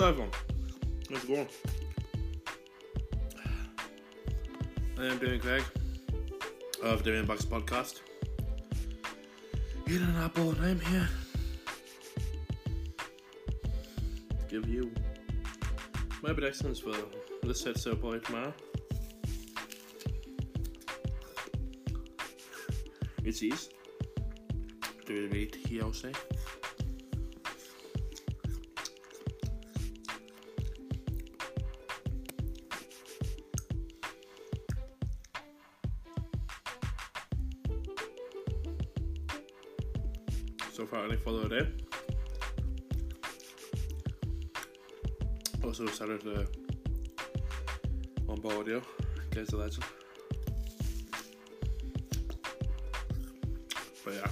How's it going? I am Damien Craig of Damien Box Podcast. Eating an apple and I'm here to give you my predictions for this set so boy tomorrow. It's easy. WWE TLC. So far any follow day. Also started uh, on board Audio, Guys the Legend. But yeah,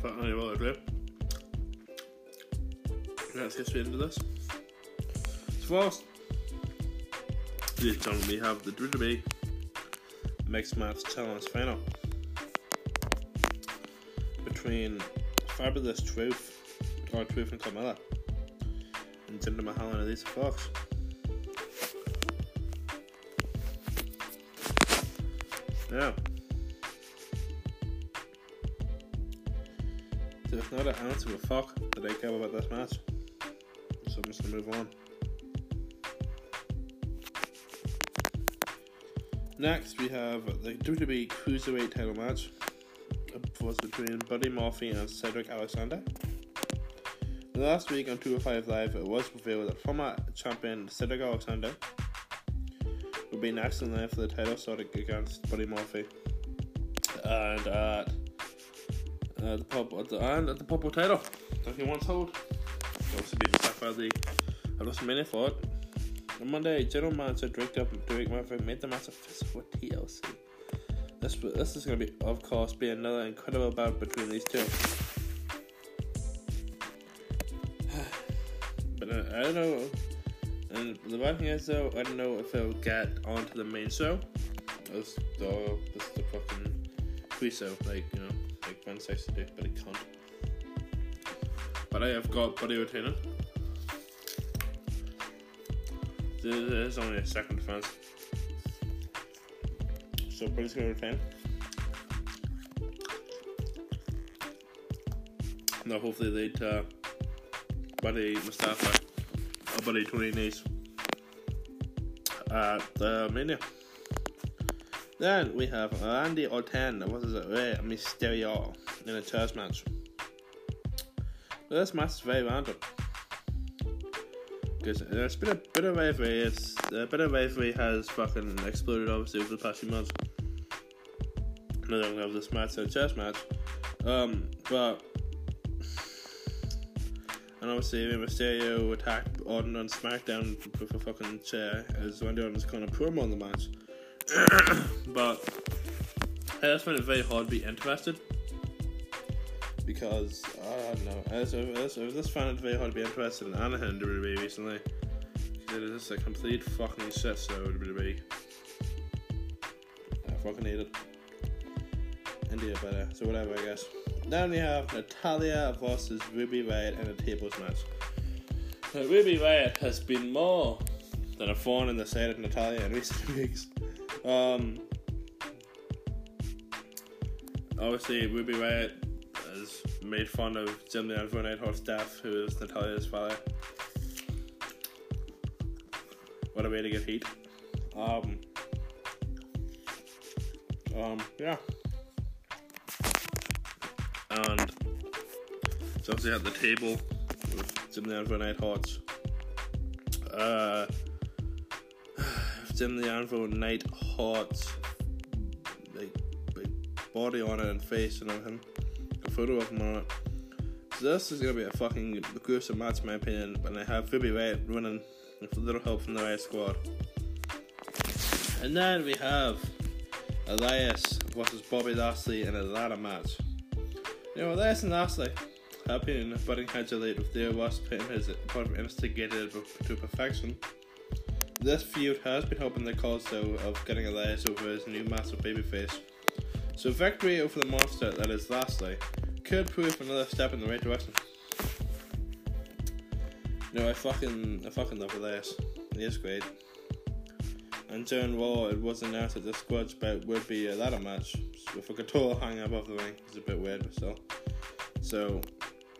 without any further ado, let's get straight into this. So first, and gentlemen, we have the WWE Mixed Match Challenge Final between Fabulous Truth, or Truth and Carmella, and Jinder Mahal and Alicia Fox. Now, there's not an ounce of a fuck that I care about this match, so I'm just gonna move on. Next, we have the WWE Cruiserweight title match was between Buddy Murphy and Cedric Alexander. Last week on 205 Live, it was revealed that former champion Cedric Alexander would be next in line for the title shot against Buddy Murphy. And at uh, the pub at the and at the purple title that he once held. Also being attacked by the at WrestleMania for it. On Monday, General Manager Drake, Drake Murphy made the match official with TLC. This, this is going to be, of course, be another incredible battle between these two. but uh, I don't know. And the bad thing is, though, I don't know if it'll get onto the main show. As though this is the fucking pre-show, like, you know, like Wednesday do, but it can't. But I have got Buddy retaining. This is only a second defense so gonna retain. Now hopefully they'd uh, Buddy Mustafa or Buddy Tony Nese at the Mania. Then we have Randy Orton, what is it, Rey Mysterio in a chairs match. This match is very random. Because there's been a bit of rivalry, it's, a bit of rivalry has fucking exploded obviously over the past few months no longer have this match, a chess match. Um, but and obviously Rey Mysterio attacked Orton on SmackDown with a fucking chair as Randy Orton's kind of promo on the match. but I just find it very hard to be interested because I don't know. I just, I just, I just found it very hard to be interested in Anaheim WWE recently. It is a complete fucking shit show WWE. I fucking hate it. India better. So whatever, I guess. Then we have Natalya versus Ruby Riott in a tables match. Ruby Riott has been more than a thorn in the side of Natalya in recent weeks. Um, obviously, Ruby Riott has made fun of Jim the Anvil Neidhart's death, who is Natalya's father. What a way to get heat. Um, um, yeah and it's obviously at the table with Jim the Anvil Neidhart's uh, Jim the Anvil Neidhart's like big body on it and face and everything. A photo of him on it. So this is gonna be a fucking gruesome match in my opinion, and I have Ruby Riott winning with a little help from the Riott squad. And then we have Elias versus Bobby Lashley in a ladder match. You know, that's lastly, happy and budding congratulate with their was putting his appointment instigated to perfection. This feud has been helping the cause though of getting a Elias over his new massive babyface. So victory over the monster that is Lashley could prove another step in the right direction. No, I fucking, I fucking love Elias. He is great. And during Raw, it was announced that the squad's bout would be a ladder match with a guitar hanging above the ring. It's a bit weird, but still. So,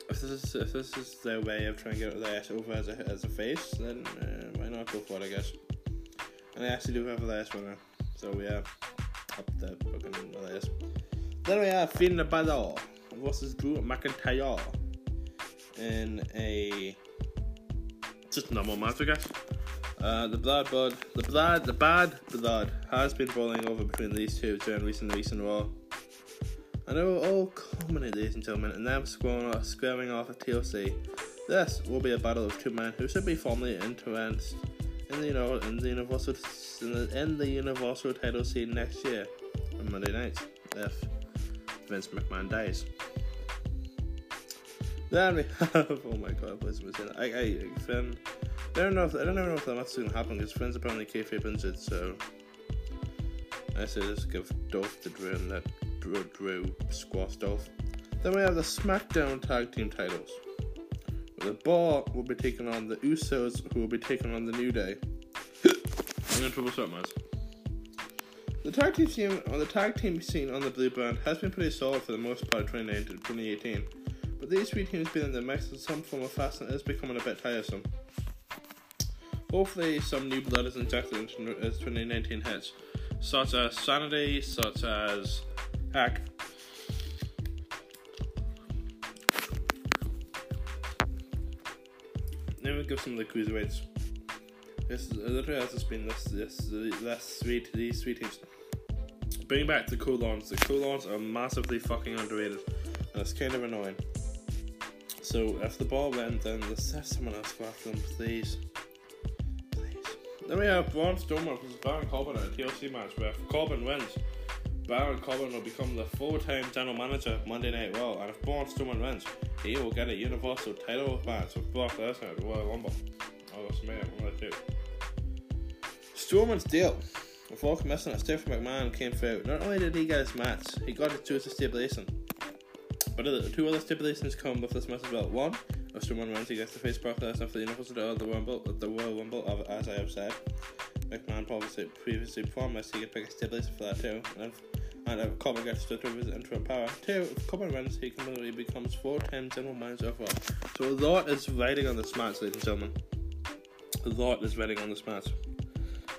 if this is if this is their way of trying to get Elias over as a as a face, then uh, why not go for it? I guess. And I actually do have Elias winner, so yeah, up the fucking Elias. Then we have Finn Balor versus Drew McIntyre in a just normal match, I guess. Uh, the blood, blood, the blood, the bad blood has been boiling over between these two during recent recent Raw. And it will all culminate, ladies and gentlemen, and them squaring off, squaring off at TLC. This will be a battle of two men who should be formally entrenched in the you know in the universal in the, in the universal title scene next year on Monday night if Vince McMahon dies. Then we have oh my god, please miss it. I I Finn. I don't know if I don't even know if that match is gonna happen because Friends apparently kayfabe injured, so I say just give Dolph the Drew and let Drew, Drew squash Dolph. Then we have the SmackDown Tag Team titles. The Bar will be taking on the Usos, who will be taking on the New Day. I'm gonna trouble start match. The tag team scene on the tag team scene on the blue brand has been pretty solid for the most part of 2019 2018, but these three teams being in the mix in some form of fashion is becoming a bit tiresome. Hopefully, some new blood is injected into as 2019 hits, such as Sanity, such as Heck. Then we give some of the cruiserweights. This is literally has just been this this this sweet these sweet teams. Bring back the Colons. The Colons are massively fucking underrated, and it's kind of annoying. So if the ball went, then let's have someone else go after them, please. Then we have Braun Strowman versus Baron Corbin at a TLC match where if Corbin wins, Baron Corbin will become the full-time general manager of Monday Night Raw, and if Braun Strowman wins, he will get a Universal title match with Brock Lesnar at the Royal Rumble. Oh, that's me, I'm gonna do. Strowman's deal with missing it, Stephanie McMahon came through. Not only did he get his match, he got to a stipulation. But the two other stipulations come with this match as well. One, Strowman wins, he gets to face Lesnar for the Universal title of the Rumble, the Royal Rumble, as I have said. McMahon previously, previously promised he could pick a stipulation for that too. And if, and if Corbin gets to his interim power, two, if Corbin wins, he completely becomes four times general manager of Raw. So a lot is riding on this match, ladies and gentlemen. A lot is riding on this match.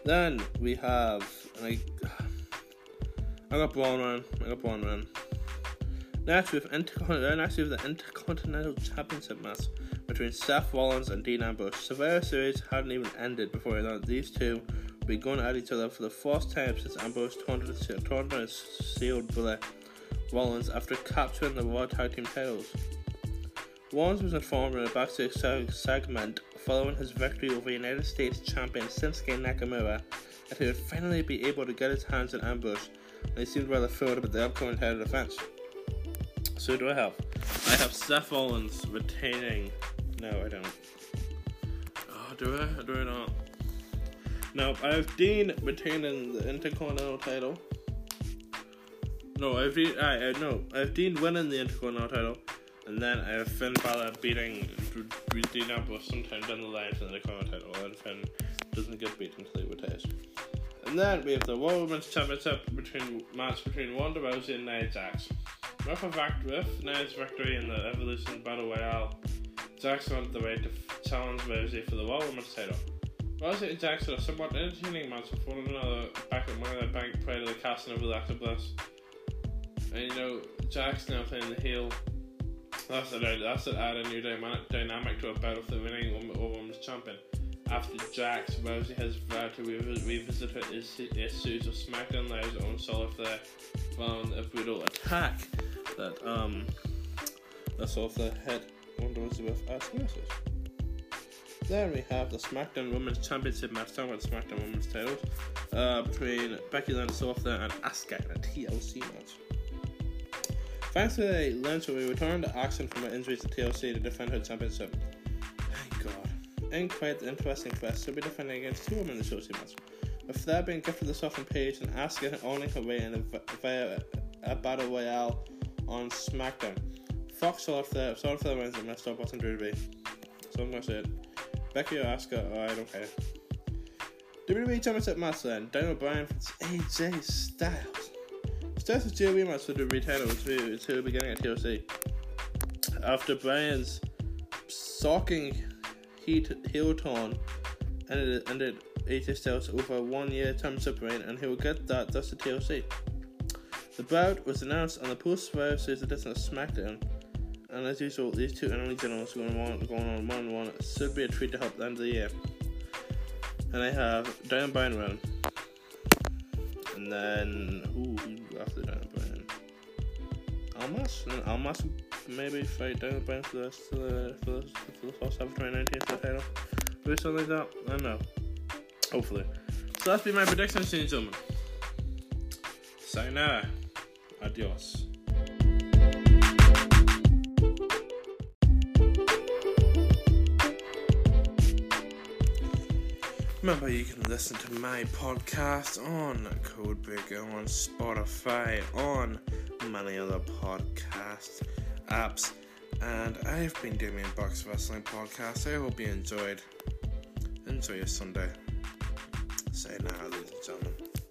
Then we have, and I, got Braun Run, I got Braun Run. Next we have Intercontinental, next we have the Intercontinental Championship match between Seth Rollins and Dean Ambrose. Survivor Series hadn't even ended before these two would be going at each other for the first time since Ambrose taunted and sealed Bullet Rollins after capturing the Raw Tag Team titles. Rollins was informed in a backstage segment following his victory over United States champion Shinsuke Nakamura that he would finally be able to get his hands on Ambrose, and he seemed rather thrilled about the upcoming title defense. So who do I have? I have Seth Rollins retaining. No, I don't. Oh, do I? Do I not? No, I have Dean retaining the Intercontinental title. No, I have Dean. I, I no, I have Dean winning the Intercontinental title, and then I have Finn Balor beating Dean Ambrose sometime down the line for the Intercontinental title, and Finn doesn't get beaten until he retires. And then we have the World Women's Championship between match between Ronda Rousey and Nia Jax. With, a vac- with Nia's victory in the Evolution Battle Royale, Jax on the way to f- challenge Rousey for the World Women's title. Rousey and Jax had a somewhat entertaining match with one another back at Money Bank prior to the casting of Bliss. And you know, Jax now playing the heel. That's it, that's it, add a new dynamic to a battle for the winning Women's Champion after Jax, Rousey has vowed to revisit her issues of SmackDown Live's own solo Flair following a brutal attack that um that saw Flair hit Ronda Rousey with as nurses. Then we have the SmackDown Women's Championship match, talking about the SmackDown Women's titles, uh, between Becky Lynch, Flair, and Asuka in a TLC match. Thankfully, Lynch will return to action from her injuries to TLC to defend her championship and quite an interesting quest she'll be defending against two women in the show's match. With that being gifted the Southern page and Asuka owning her way in a, via a battle royale on SmackDown. Saw if the saw if the wins and messed up wasn't to be. So I'm gonna say it. Becky or Asuka, I don't care. WWE Championship match then. Daniel Bryan versus AJ Styles. Styles' JOB match for the WWE title to, to beginning at TLC. After Bryan's socking heat heel tone ended, ended AJ Styles over one year championship reign, and he will get that That's the TLC. The bout was announced on the post Survivor Series edition of SmackDown, and as usual, these two enemy generals going on going on one one should be a treat to help the end of the year. And I have Daniel Bryan run. And then who after Daniel Bryan? Almas? And Almas maybe fight Daniel Bryan for the for the for the, for the first half of 2019 for the title. Maybe something like that. I don't know. Hopefully. So that's been my prediction, ladies and gentlemen. Sayonara. Adios. Remember, you can listen to my podcast on Codebreaker, on Spotify, on many other podcast apps. And I've been Damien Bucks Wrestling Podcast. I hope you enjoyed. Enjoy your Sunday. Say now, ladies and gentlemen.